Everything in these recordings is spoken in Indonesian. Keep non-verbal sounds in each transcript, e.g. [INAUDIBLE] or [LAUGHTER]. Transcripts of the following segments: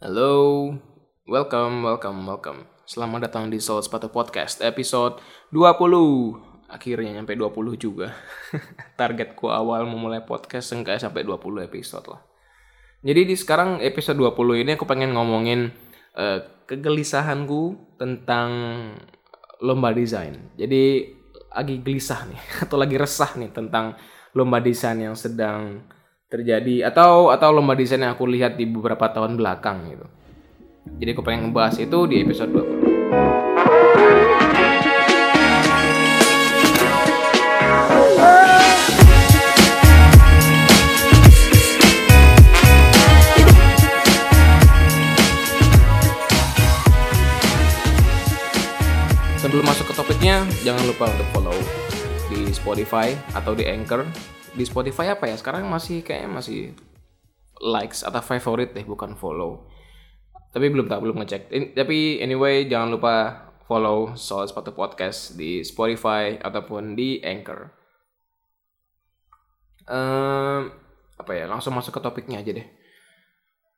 Halo, welcome, welcome, welcome. Selamat datang di Soul Sepatu Podcast episode 20. Akhirnya nyampe 20 juga. [LAUGHS] Targetku awal memulai podcast enggak sampai 20 episode lah. Jadi di sekarang episode 20 ini aku pengen ngomongin uh, kegelisahanku tentang lomba desain. Jadi lagi gelisah nih [LAUGHS] atau lagi resah nih tentang lomba desain yang sedang terjadi atau atau lomba desain yang aku lihat di beberapa tahun belakang gitu. Jadi aku pengen ngebahas itu di episode 20. Sebelum masuk ke topiknya, jangan lupa untuk follow di Spotify atau di Anchor di Spotify apa ya? Sekarang masih kayaknya masih likes atau favorite deh bukan follow. Tapi belum tak belum ngecek. In, tapi anyway jangan lupa follow soal sepatu podcast di Spotify ataupun di Anchor. Um, apa ya? Langsung masuk ke topiknya aja deh.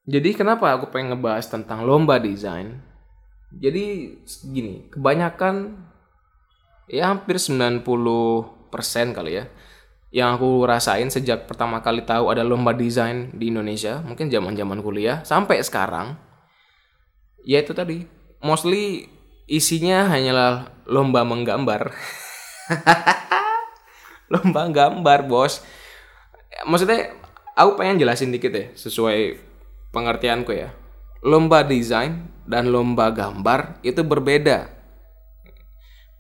Jadi kenapa aku pengen ngebahas tentang lomba desain? Jadi gini kebanyakan ya hampir 90% kali ya yang aku rasain sejak pertama kali tahu ada lomba desain di Indonesia, mungkin zaman-zaman kuliah sampai sekarang, ya itu tadi, mostly isinya hanyalah lomba menggambar. [LAUGHS] lomba gambar, bos. Maksudnya, aku pengen jelasin dikit ya, sesuai pengertianku ya. Lomba desain dan lomba gambar itu berbeda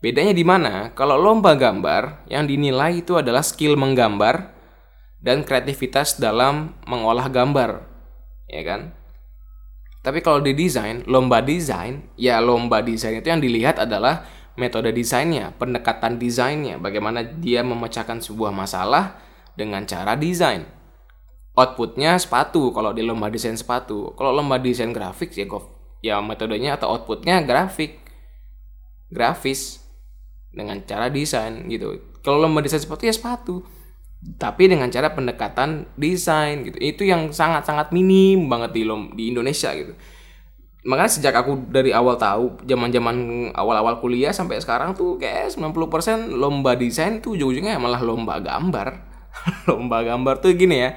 Bedanya di mana? Kalau lomba gambar, yang dinilai itu adalah skill menggambar dan kreativitas dalam mengolah gambar, ya kan? Tapi kalau di desain, lomba desain, ya lomba desain itu yang dilihat adalah metode desainnya, pendekatan desainnya, bagaimana dia memecahkan sebuah masalah dengan cara desain. Outputnya sepatu kalau di lomba desain sepatu. Kalau lomba desain grafik ya, ya metodenya atau outputnya grafik, grafis dengan cara desain gitu. Kalau lomba desain sepatu ya sepatu. Tapi dengan cara pendekatan desain gitu. Itu yang sangat-sangat minim banget di lom di Indonesia gitu. Makanya sejak aku dari awal tahu, zaman-zaman awal-awal kuliah sampai sekarang tuh kayak 90% lomba desain tuh ujung-ujungnya malah lomba gambar. [LAUGHS] lomba gambar tuh gini ya.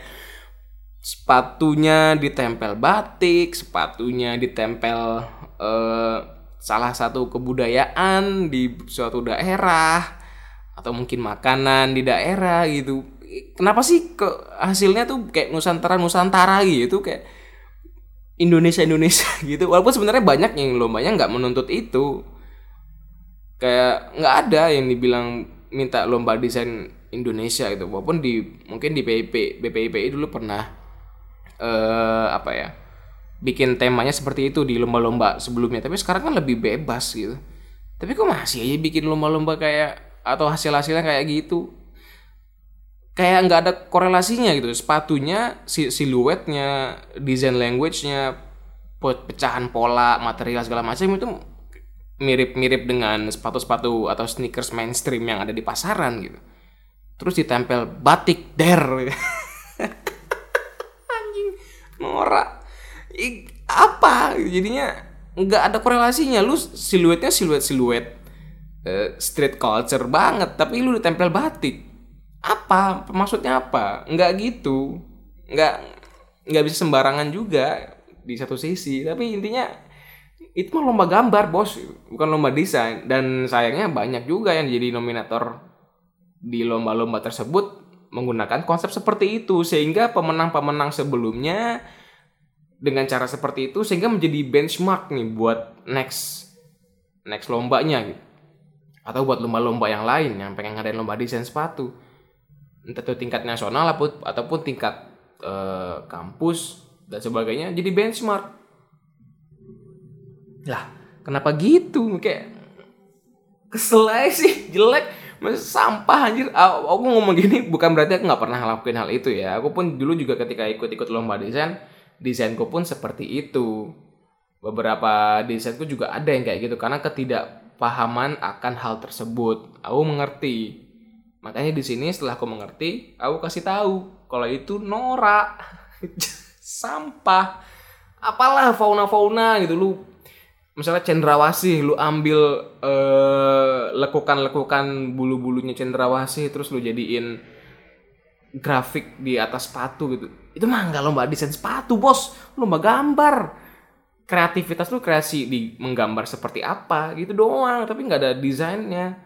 Sepatunya ditempel batik, sepatunya ditempel eh, salah satu kebudayaan di suatu daerah atau mungkin makanan di daerah gitu. Kenapa sih ke hasilnya tuh kayak nusantara nusantara gitu kayak Indonesia Indonesia [LAUGHS] gitu. Walaupun sebenarnya banyak yang lombanya nggak menuntut itu. Kayak nggak ada yang dibilang minta lomba desain Indonesia gitu. Walaupun di mungkin di BIP BPIPI dulu pernah uh, apa ya bikin temanya seperti itu di lomba-lomba sebelumnya. Tapi sekarang kan lebih bebas gitu. Tapi kok masih aja bikin lomba-lomba kayak atau hasil-hasilnya kayak gitu? Kayak nggak ada korelasinya gitu. Sepatunya si siluetnya desain language-nya pecahan pola material segala macam itu mirip-mirip dengan sepatu-sepatu atau sneakers mainstream yang ada di pasaran gitu. Terus ditempel batik der. [LAUGHS] Anjing norak apa? Jadinya nggak ada korelasinya. Lu siluetnya siluet siluet uh, street culture banget tapi lu ditempel batik. Apa? Maksudnya apa? Nggak gitu. Nggak nggak bisa sembarangan juga di satu sisi. Tapi intinya itu mah lomba gambar bos. Bukan lomba desain. Dan sayangnya banyak juga yang jadi nominator di lomba-lomba tersebut menggunakan konsep seperti itu. Sehingga pemenang-pemenang sebelumnya dengan cara seperti itu sehingga menjadi benchmark nih buat next next lombanya gitu. Atau buat lomba-lomba yang lain yang pengen ngadain lomba desain sepatu. Entah itu tingkat nasional ataupun tingkat uh, kampus dan sebagainya jadi benchmark. Lah kenapa gitu? Kayak kesel sih [LAUGHS] jelek. Masih sampah anjir. Aku ngomong gini bukan berarti aku nggak pernah ngelakuin hal itu ya. Aku pun dulu juga ketika ikut-ikut lomba desain desainku pun seperti itu. Beberapa desainku juga ada yang kayak gitu karena ketidakpahaman akan hal tersebut. Aku mengerti. Makanya di sini setelah aku mengerti, aku kasih tahu kalau itu norak. [LAUGHS] Sampah. apalah fauna-fauna gitu lu misalnya cendrawasih lu ambil eh, lekukan-lekukan bulu-bulunya cendrawasih terus lu jadiin grafik di atas sepatu gitu. Itu mah nggak lomba desain sepatu bos. Lomba gambar. Kreativitas lu kreasi di menggambar seperti apa gitu doang. Tapi nggak ada desainnya.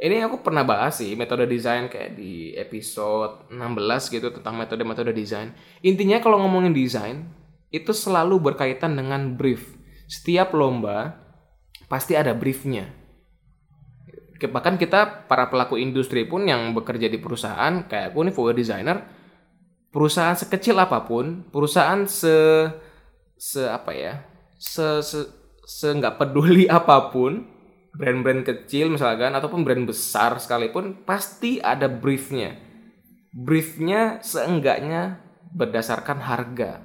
Ini aku pernah bahas sih metode desain kayak di episode 16 gitu tentang metode-metode desain. Intinya kalau ngomongin desain itu selalu berkaitan dengan brief. Setiap lomba pasti ada briefnya bahkan kita para pelaku industri pun yang bekerja di perusahaan kayak aku nih foto designer perusahaan sekecil apa pun perusahaan se se apa ya se se, se nggak peduli [LAUGHS] apa pun brand-brand kecil misalkan ataupun brand besar sekalipun pasti ada briefnya. Briefnya seenggaknya berdasarkan harga.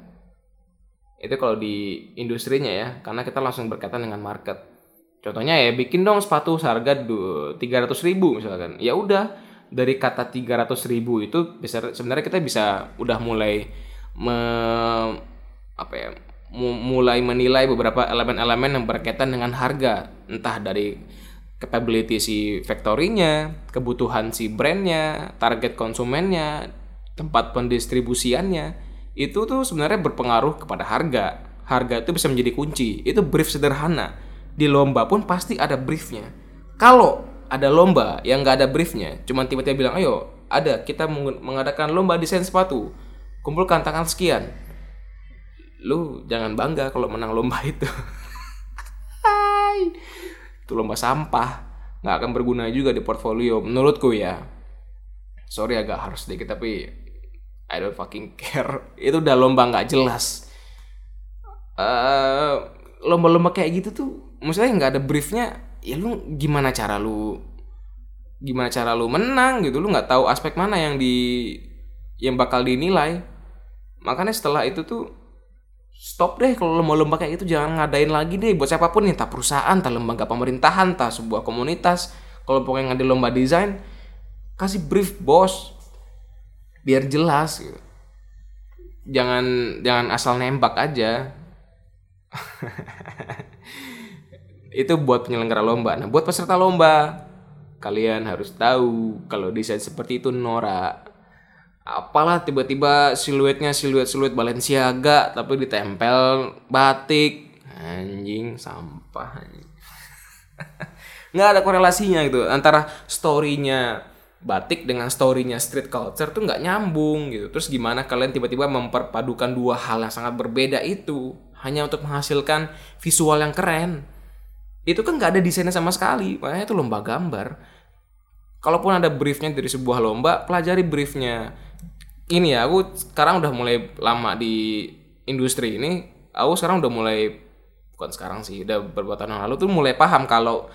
Itu kalau di industrinya ya karena kita langsung berkaitan dengan market Contohnya ya bikin dong sepatu seharga tiga ratus ribu misalkan. Ya udah dari kata tiga ratus ribu itu sebenarnya kita bisa udah mulai me, apa ya mulai menilai beberapa elemen-elemen yang berkaitan dengan harga entah dari capability si factory-nya, kebutuhan si brandnya, target konsumennya, tempat pendistribusiannya itu tuh sebenarnya berpengaruh kepada harga. Harga itu bisa menjadi kunci. Itu brief sederhana di lomba pun pasti ada briefnya. Kalau ada lomba yang nggak ada briefnya, cuma tiba-tiba bilang, ayo ada kita mengadakan lomba desain sepatu, kumpulkan tangan sekian. Lu jangan bangga kalau menang lomba itu. [LAUGHS] Hai. Itu lomba sampah, nggak akan berguna juga di portfolio menurutku ya. Sorry agak harus sedikit tapi I don't fucking care. [LAUGHS] Itu udah lomba nggak jelas. Uh, lomba-lomba kayak gitu tuh maksudnya nggak ada briefnya ya lu gimana cara lu gimana cara lu menang gitu lu nggak tahu aspek mana yang di yang bakal dinilai. Makanya setelah itu tuh stop deh kalau lomba-lomba kayak gitu jangan ngadain lagi deh buat siapa pun tak perusahaan tak lembaga pemerintahan tak sebuah komunitas. Kalau pokoknya ngadain lomba desain kasih brief bos biar jelas gitu. jangan jangan asal nembak aja [LAUGHS] itu buat penyelenggara lomba. Nah, buat peserta lomba, kalian harus tahu kalau desain seperti itu norak. Apalah tiba-tiba siluetnya siluet-siluet Balenciaga tapi ditempel batik. Anjing, sampah [LAUGHS] nggak ada korelasinya gitu antara storynya batik dengan storynya street culture tuh nggak nyambung gitu terus gimana kalian tiba-tiba memperpadukan dua hal yang sangat berbeda itu hanya untuk menghasilkan visual yang keren itu kan nggak ada desainnya sama sekali. Makanya itu lomba gambar. Kalaupun ada briefnya dari sebuah lomba pelajari briefnya. Ini ya aku sekarang udah mulai lama di industri ini. Aku sekarang udah mulai bukan sekarang sih udah beberapa tahun yang lalu tuh mulai paham kalau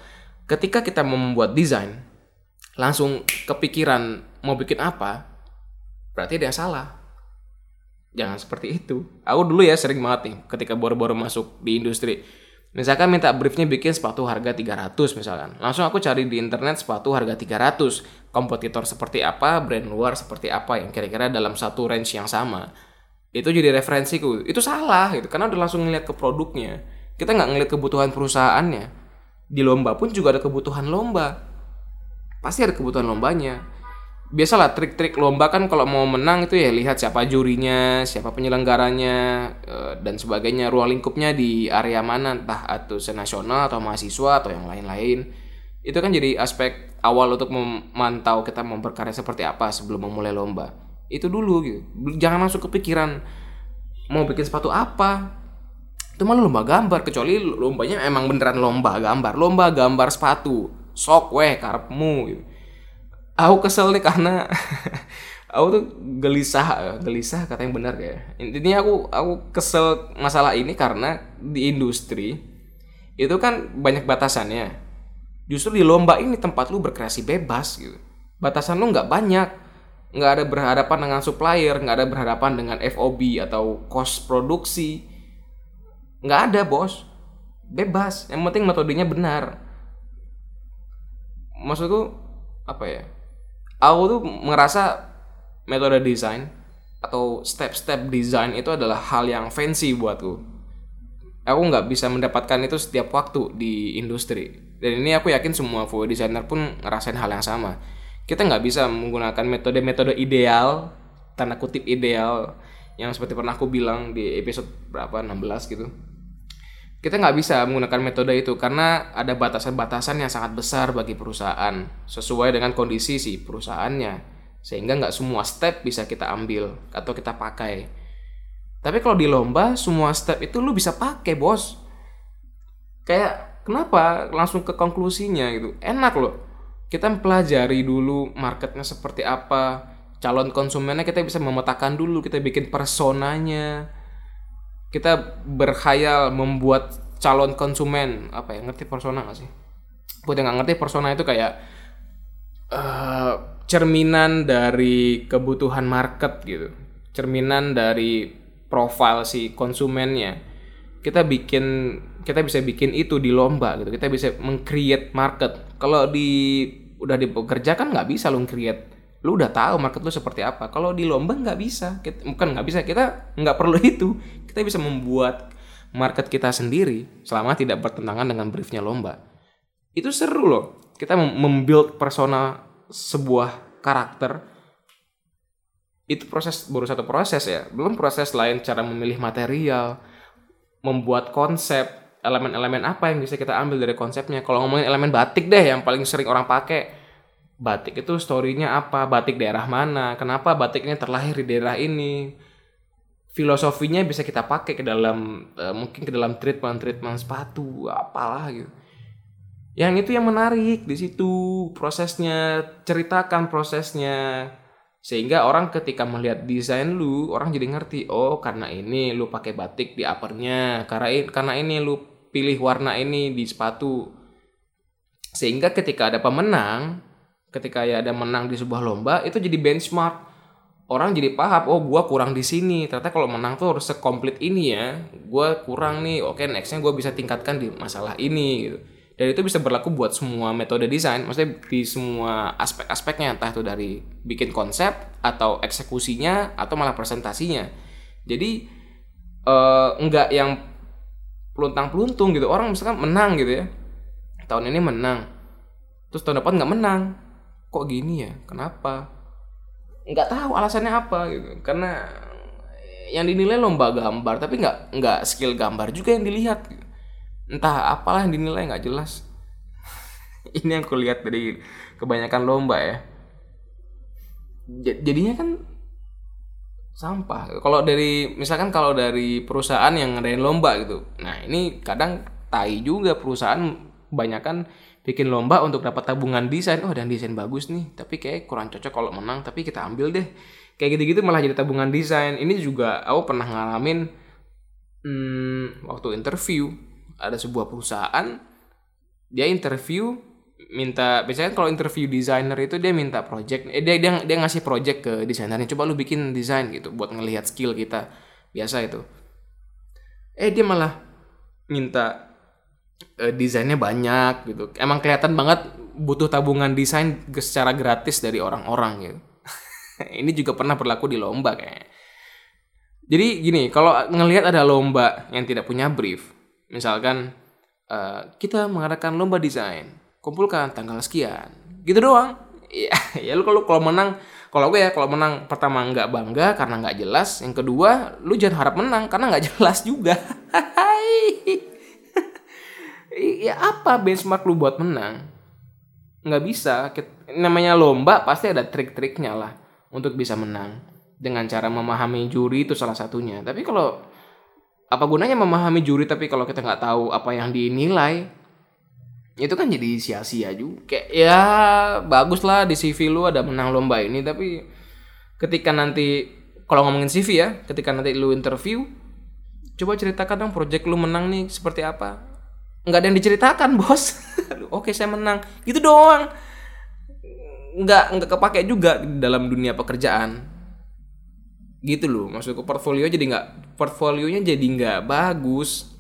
ketika kita membuat desain langsung kepikiran mau bikin apa berarti ada yang salah. Jangan seperti itu. Aku dulu ya sering banget nih ketika baru-baru masuk di industri Misalkan minta briefnya bikin sepatu harga 300 misalkan. Langsung aku cari di internet sepatu harga 300. Kompetitor seperti apa, brand luar seperti apa yang kira-kira dalam satu range yang sama. Itu jadi referensiku. Itu salah gitu. Karena udah langsung ngeliat ke produknya. Kita nggak ngeliat kebutuhan perusahaannya. Di lomba pun juga ada kebutuhan lomba. Pasti ada kebutuhan lombanya biasalah trik-trik lomba kan kalau mau menang itu ya lihat siapa jurinya, siapa penyelenggaranya eh, dan sebagainya, ruang lingkupnya di area mana entah atau senasional atau mahasiswa atau yang lain-lain. Itu kan jadi aspek awal untuk memantau kita memperkarya seperti apa sebelum memulai lomba. Itu dulu gitu. Jangan langsung kepikiran mau bikin sepatu apa. Itu malah lomba gambar kecuali lombanya emang beneran lomba gambar, lomba gambar sepatu. Sok weh karepmu gitu aku kesel nih karena [LAUGHS] aku tuh gelisah gelisah kata yang benar ya intinya aku aku kesel masalah ini karena di industri itu kan banyak batasannya. Justru di lomba ini tempat lu berkreasi bebas gitu. Batasan lu nggak banyak. Nggak ada berhadapan dengan supplier nggak ada berhadapan dengan FOB atau cost produksi. Nggak ada bos. Bebas. Yang penting metodenya benar. Maksudku apa ya aku tuh ngerasa metode desain atau step-step desain itu adalah hal yang fancy buatku. Aku nggak bisa mendapatkan itu setiap waktu di industri. Dan ini aku yakin semua full designer pun ngerasain hal yang sama. Kita nggak bisa menggunakan metode-metode ideal, tanda kutip ideal, yang seperti pernah aku bilang di episode berapa 16 gitu. Kita nggak bisa menggunakan metode itu karena ada batasan-batasan yang sangat besar bagi perusahaan sesuai dengan kondisi si perusahaannya. Sehingga nggak semua step bisa kita ambil atau kita pakai. Tapi kalau di lomba semua step itu lu bisa pakai bos. Kayak kenapa langsung ke konklusinya gitu? Enak loh. Kita pelajari dulu marketnya seperti apa calon konsumennya kita bisa memetakan dulu kita bikin personanya kita berkhayal membuat calon konsumen apa ya ngerti persona gak sih? Buat yang nggak ngerti persona itu kayak uh, cerminan dari kebutuhan market gitu. Cerminan dari profil si konsumennya. Kita bikin kita bisa bikin itu di lomba gitu. Kita bisa mengcreate market. Kalau di udah di bekerja kan nggak bisa lo create lu udah tahu market lu seperti apa. Kalau di lomba nggak bisa. Kita, bukan nggak bisa kita nggak perlu [LAUGHS] itu. Kita bisa membuat market kita sendiri selama tidak bertentangan dengan briefnya lomba. Itu seru loh. Kita membuild persona sebuah karakter. Itu proses baru satu proses ya. Belum proses lain cara memilih material membuat konsep elemen-elemen apa yang bisa kita ambil dari konsepnya. Kalau ngomongin elemen batik deh yang paling sering orang pakai batik itu storynya apa? Batik daerah mana? Kenapa batik ini terlahir di daerah ini? Filosofinya bisa kita pakai ke dalam uh, mungkin ke dalam treatment treatment sepatu apalah gitu. Yang itu yang menarik di situ prosesnya ceritakan prosesnya. Sehingga orang ketika melihat desain lu orang jadi ngerti oh karena ini lu pakai batik di uppernya karena ini karena ini lu pilih warna ini di sepatu. Sehingga ketika ada pemenang ketika ya ada menang di sebuah lomba itu jadi benchmark. Orang jadi paham oh gua kurang di sini. Ternyata kalau menang tuh harus sekomplit ini ya. Gua kurang nih oke nextnya gua bisa tingkatkan di masalah ini gitu. Dan itu bisa berlaku buat semua metode desain maksudnya di semua aspek-aspeknya entah itu dari bikin konsep atau eksekusinya atau malah presentasinya. Jadi uh, enggak yang peluntang peluntung gitu. Orang misalkan menang gitu ya. Tahun ini menang. Terus tahun depan nggak menang kok gini ya? Kenapa? Nggak tahu alasannya apa gitu. Karena yang dinilai lomba gambar tapi nggak nggak skill gambar juga yang dilihat gitu. Entah apalah yang dinilai nggak jelas. [LAUGHS] Ini yang kulihat dari kebanyakan lomba ya. Jadinya kan sampah. Kalau dari misalkan kalau dari perusahaan yang ngadain lomba gitu. Nah ini kadang tai juga perusahaan kebanyakan bikin lomba untuk dapat tabungan desain. Oh dan desain bagus nih. Tapi kayak kurang cocok kalau menang tapi kita ambil deh. Kayak gitu-gitu malah jadi tabungan desain. Ini juga aku pernah ngalamin hmm, waktu interview. Ada sebuah perusahaan dia interview minta biasanya kalau interview desainer itu dia minta project. Eh, dia dia dia ngasih project ke desainernya. Coba lu bikin desain gitu buat ngelihat skill kita. Biasa itu. Eh dia malah minta eh, desainnya banyak gitu. Emang kelihatan banget butuh tabungan desain secara gratis dari orang-orang gitu. [LAUGHS] Ini juga pernah berlaku di lomba kayaknya jadi gini kalau ngelihat ada lomba yang tidak punya brief misalkan uh, kita mengadakan lomba desain kumpulkan tanggal sekian gitu doang. [LAUGHS] Ya ya lu kalau kalau menang kalau gue ya kalau menang pertama nggak bangga karena nggak jelas yang kedua lu jangan harap menang karena nggak [LAUGHS] jelas juga ya apa benchmark lu buat menang? Nggak bisa. Namanya lomba pasti ada trik-triknya lah untuk bisa menang. Dengan cara memahami juri itu salah satunya. Tapi kalau apa gunanya memahami juri tapi kalau kita nggak tahu apa yang dinilai? Itu kan jadi sia-sia juga. Kayak ya bagus lah di CV lu ada menang lomba ini. Tapi ketika nanti kalau ngomongin CV ya ketika nanti lu interview coba ceritakan dong project lu menang nih seperti apa nggak ada yang diceritakan bos. [LAUGHS] Oke saya menang. Gitu doang. Nggak nggak kepake juga dalam dunia pekerjaan. Gitu loh maksudku portfolio jadi nggak portfolionya jadi nggak bagus.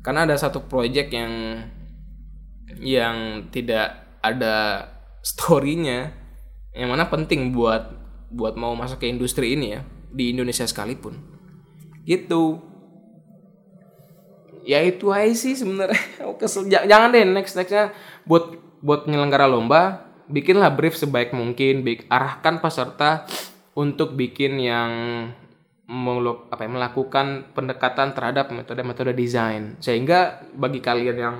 Karena ada satu project yang yang tidak ada storynya yang mana penting buat buat mau masuk ke industri ini ya di Indonesia sekalipun. Gitu ya itu aja sih sebenarnya. [LAUGHS] Kesel. Jangan deh next nextnya. Buat buat penyelenggara lomba bikinlah brief sebaik mungkin bik, arahkan peserta untuk bikin yang meluk, apa ya, melakukan pendekatan terhadap metode-metode desain. Sehingga bagi kalian yang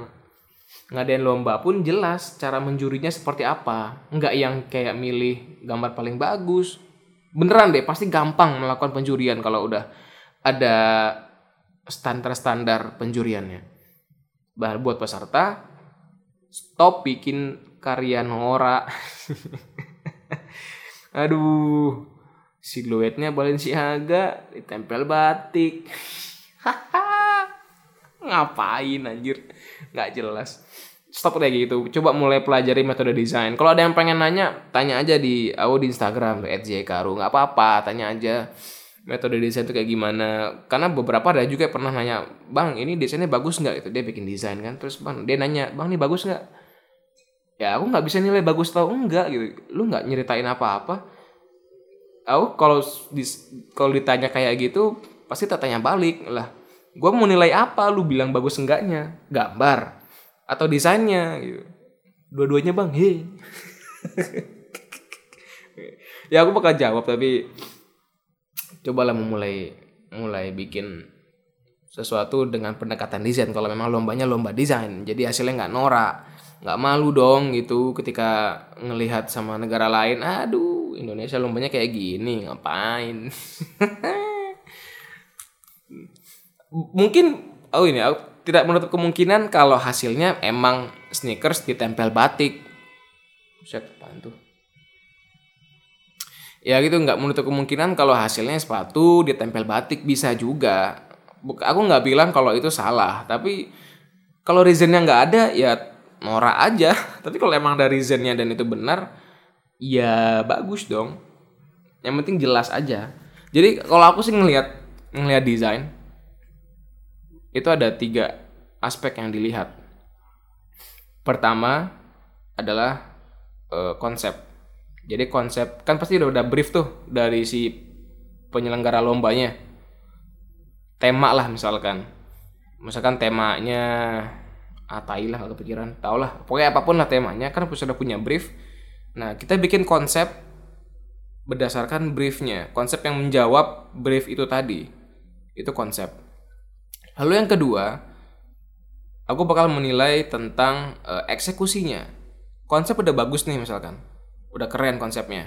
ngadain lomba pun jelas cara menjurinya seperti apa. Nggak yang kayak milih gambar paling bagus. Beneran deh pasti gampang melakukan penjurian kalau udah ada standar-standar penjuriannya. Buat peserta stop bikin karya Nora. [LAUGHS] Aduh siluetnya Balenciaga ditempel batik. [LAUGHS] Ngapain anjir? Nggak jelas. Stop kayak gitu. Coba mulai pelajari metode desain. Kalau ada yang pengen nanya tanya aja di aku di Instagram @jkaru nggak apa-apa tanya aja metode desain itu kayak gimana. Karena beberapa ada juga yang pernah nanya bang ini desainnya bagus nggak? Itu dia bikin desain kan. Terus bang dia nanya bang ini bagus nggak? Ya aku nggak bisa nilai bagus tau enggak gitu. Lu nggak nyeritain apa-apa? Aku kalau kalau ditanya kayak gitu pasti tak tanya balik lah. Gue mau nilai apa? Lu bilang bagus enggaknya gambar atau desainnya? Gitu. Dua-duanya bang he. [LAUGHS] Ya aku bakal jawab tapi cobalah memulai mulai bikin sesuatu dengan pendekatan desain. Kalau memang lombanya lomba desain jadi hasilnya nggak norak nggak malu dong gitu ketika ngelihat sama negara lain aduh Indonesia lombanya kayak gini ngapain? [LAUGHS] Mungkin oh ini aku tidak menutup kemungkinan kalau hasilnya emang sneakers ditempel batik. Set tuh ya gitu nggak menutup kemungkinan kalau hasilnya sepatu ditempel batik bisa juga. Aku nggak bilang kalau itu salah tapi kalau reasonnya nggak ada ya norak aja. [LAUGHS] Tapi kalau emang dari zennya dan itu benar ya bagus dong. Yang penting jelas aja. Jadi kalau aku sih ngelihat ngelihat desain itu ada tiga aspek yang dilihat. Pertama adalah uh, konsep jadi konsep kan pasti udah udah brief tuh dari si penyelenggara lombanya. Tema lah misalkan. Misalkan temanya ah tai lah kepikiran tau lah. Pokoknya apa pun lah temanya kan sudah punya brief. Nah kita bikin konsep berdasarkan briefnya. Konsep yang menjawab brief itu tadi. Itu konsep. Lalu yang kedua aku bakal menilai tentang uh, eksekusinya. Konsep udah bagus nih misalkan udah keren konsepnya.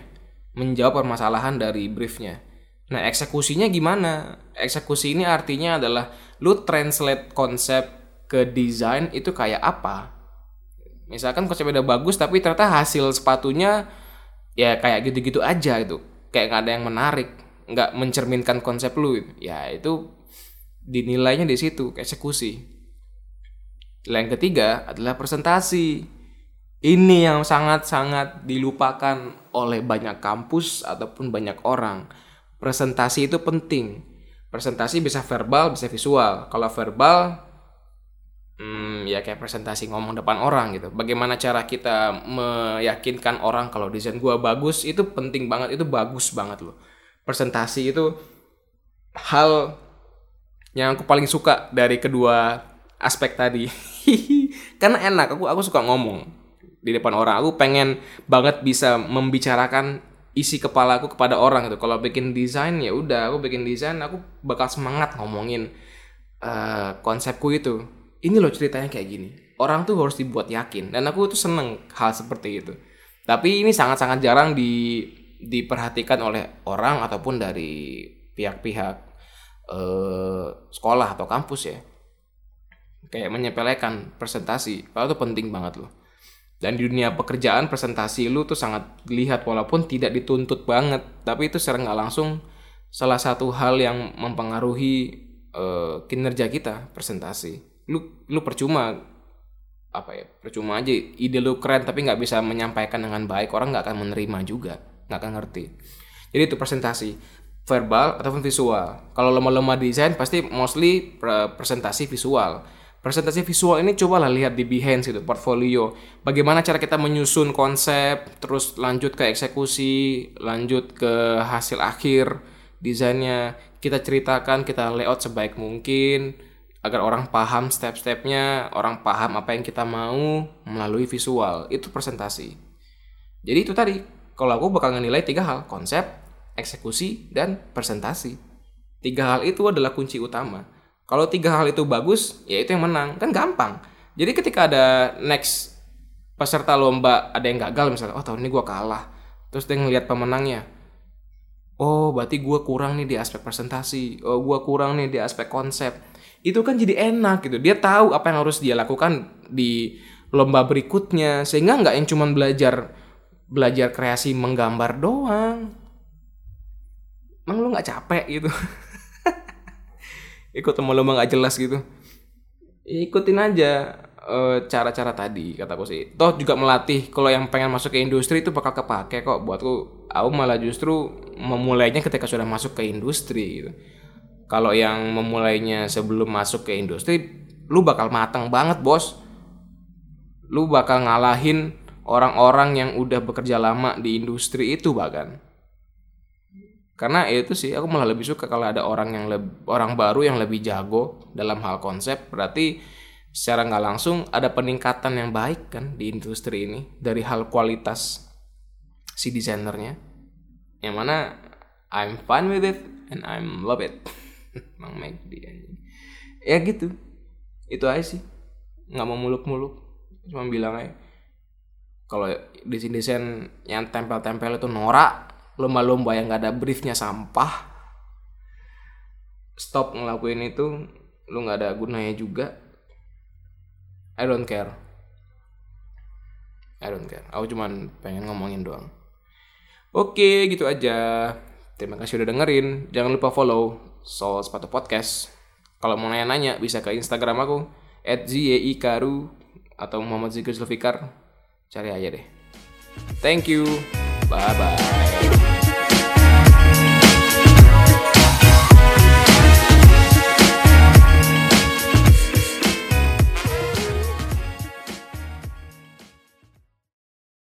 Menjawab permasalahan dari briefnya. Nah eksekusinya gimana? Eksekusi ini artinya adalah lu translate konsep ke desain itu kayak apa? Misalkan konsepnya udah bagus tapi ternyata hasil sepatunya ya kayak gitu-gitu aja itu kayak nggak ada yang menarik nggak mencerminkan konsep lu. Ya itu dinilainya di situ eksekusi. Yang ketiga adalah presentasi ini yang sangat-sangat dilupakan oleh banyak kampus ataupun banyak orang presentasi itu penting presentasi bisa verbal bisa visual kalau verbal hmm, ya kayak presentasi ngomong depan orang gitu. Bagaimana cara kita meyakinkan orang kalau desain gua bagus itu penting banget, itu bagus banget loh. Presentasi itu hal yang aku paling suka dari kedua aspek tadi. [LAUGHS] Karena enak, aku aku suka ngomong di depan orang. Aku pengen banget bisa membicarakan isi kepala aku kepada orang gitu. Kalau bikin desain ya udah, aku bikin desain, aku bakal semangat ngomongin uh, konsepku itu. Ini loh ceritanya kayak gini. Orang tuh harus dibuat yakin. Dan aku tuh seneng hal seperti itu. Tapi ini sangat-sangat jarang di diperhatikan oleh orang ataupun dari pihak-pihak eh, sekolah atau kampus ya. Kayak menyepelekan presentasi. Kalau itu penting banget loh dan di dunia pekerjaan presentasi lu tuh sangat dilihat walaupun tidak dituntut banget. Tapi itu secara nggak langsung salah satu hal yang mempengaruhi uh, kinerja kita presentasi. Lu lu percuma apa ya percuma aja. Ide lu keren tapi nggak bisa menyampaikan dengan baik orang nggak akan menerima juga. Nggak akan ngerti. Jadi itu presentasi. Verbal ataupun visual. Kalau lemah-lemah desain pasti mostly presentasi visual presentasi visual ini cobalah lihat di Behance itu portfolio. Bagaimana cara kita menyusun konsep terus lanjut ke eksekusi lanjut ke hasil akhir desainnya. Kita ceritakan kita layout sebaik mungkin agar orang paham step-stepnya orang paham apa yang kita mau melalui visual. Itu presentasi. Jadi itu tadi kalau aku bakal nilai tiga hal konsep eksekusi dan presentasi. Tiga hal itu adalah kunci utama kalau tiga hal itu bagus ya itu yang menang. Kan gampang. Jadi ketika ada next peserta lomba ada yang gagal misalnya oh tahun ini gue kalah. Terus dia ngeliat pemenangnya oh berarti gue kurang nih di aspek presentasi. Oh gue kurang nih di aspek konsep. Itu kan jadi enak gitu. Dia tahu apa yang harus dia lakukan di lomba berikutnya. Sehingga nggak yang cuma belajar belajar kreasi menggambar doang. Emang lu nggak capek gitu [LAUGHS] ikut sama lomba nggak jelas gitu ikutin aja eh, cara-cara tadi kataku sih. Toh juga melatih kalau yang pengen masuk ke industri itu bakal kepake kok buatku. Aku malah justru memulainya ketika sudah masuk ke industri gitu. Kalau yang memulainya sebelum masuk ke industri, lu bakal matang banget, Bos. Lu bakal ngalahin orang-orang yang udah bekerja lama di industri itu bahkan. Karena ya itu sih aku malah lebih suka kalau ada orang yang lebih, orang baru yang lebih jago dalam hal konsep. Berarti secara nggak langsung ada peningkatan yang baik kan di industri ini dari hal kualitas si desainernya. Yang mana I'm fine with it and I'm love it. [LAUGHS] Mang Megdi ya gitu. Itu aja sih. Nggak mau muluk-muluk. Cuma bilang aja kalau desain desain yang tempel-tempel itu norak lomba-lomba yang nggak ada briefnya sampah. Stop ngelakuin itu lu nggak ada gunanya juga. I don't care. I don't care. Aku cuman pengen ngomongin doang. Oke gitu aja. Terima kasih udah dengerin. Jangan lupa follow Soul Sepatu Podcast. Kalau mau nanya-nanya bisa ke Instagram aku at Karu atau Muhammad Zikir Zulfikar. Cari aja deh. Thank you. Bye bye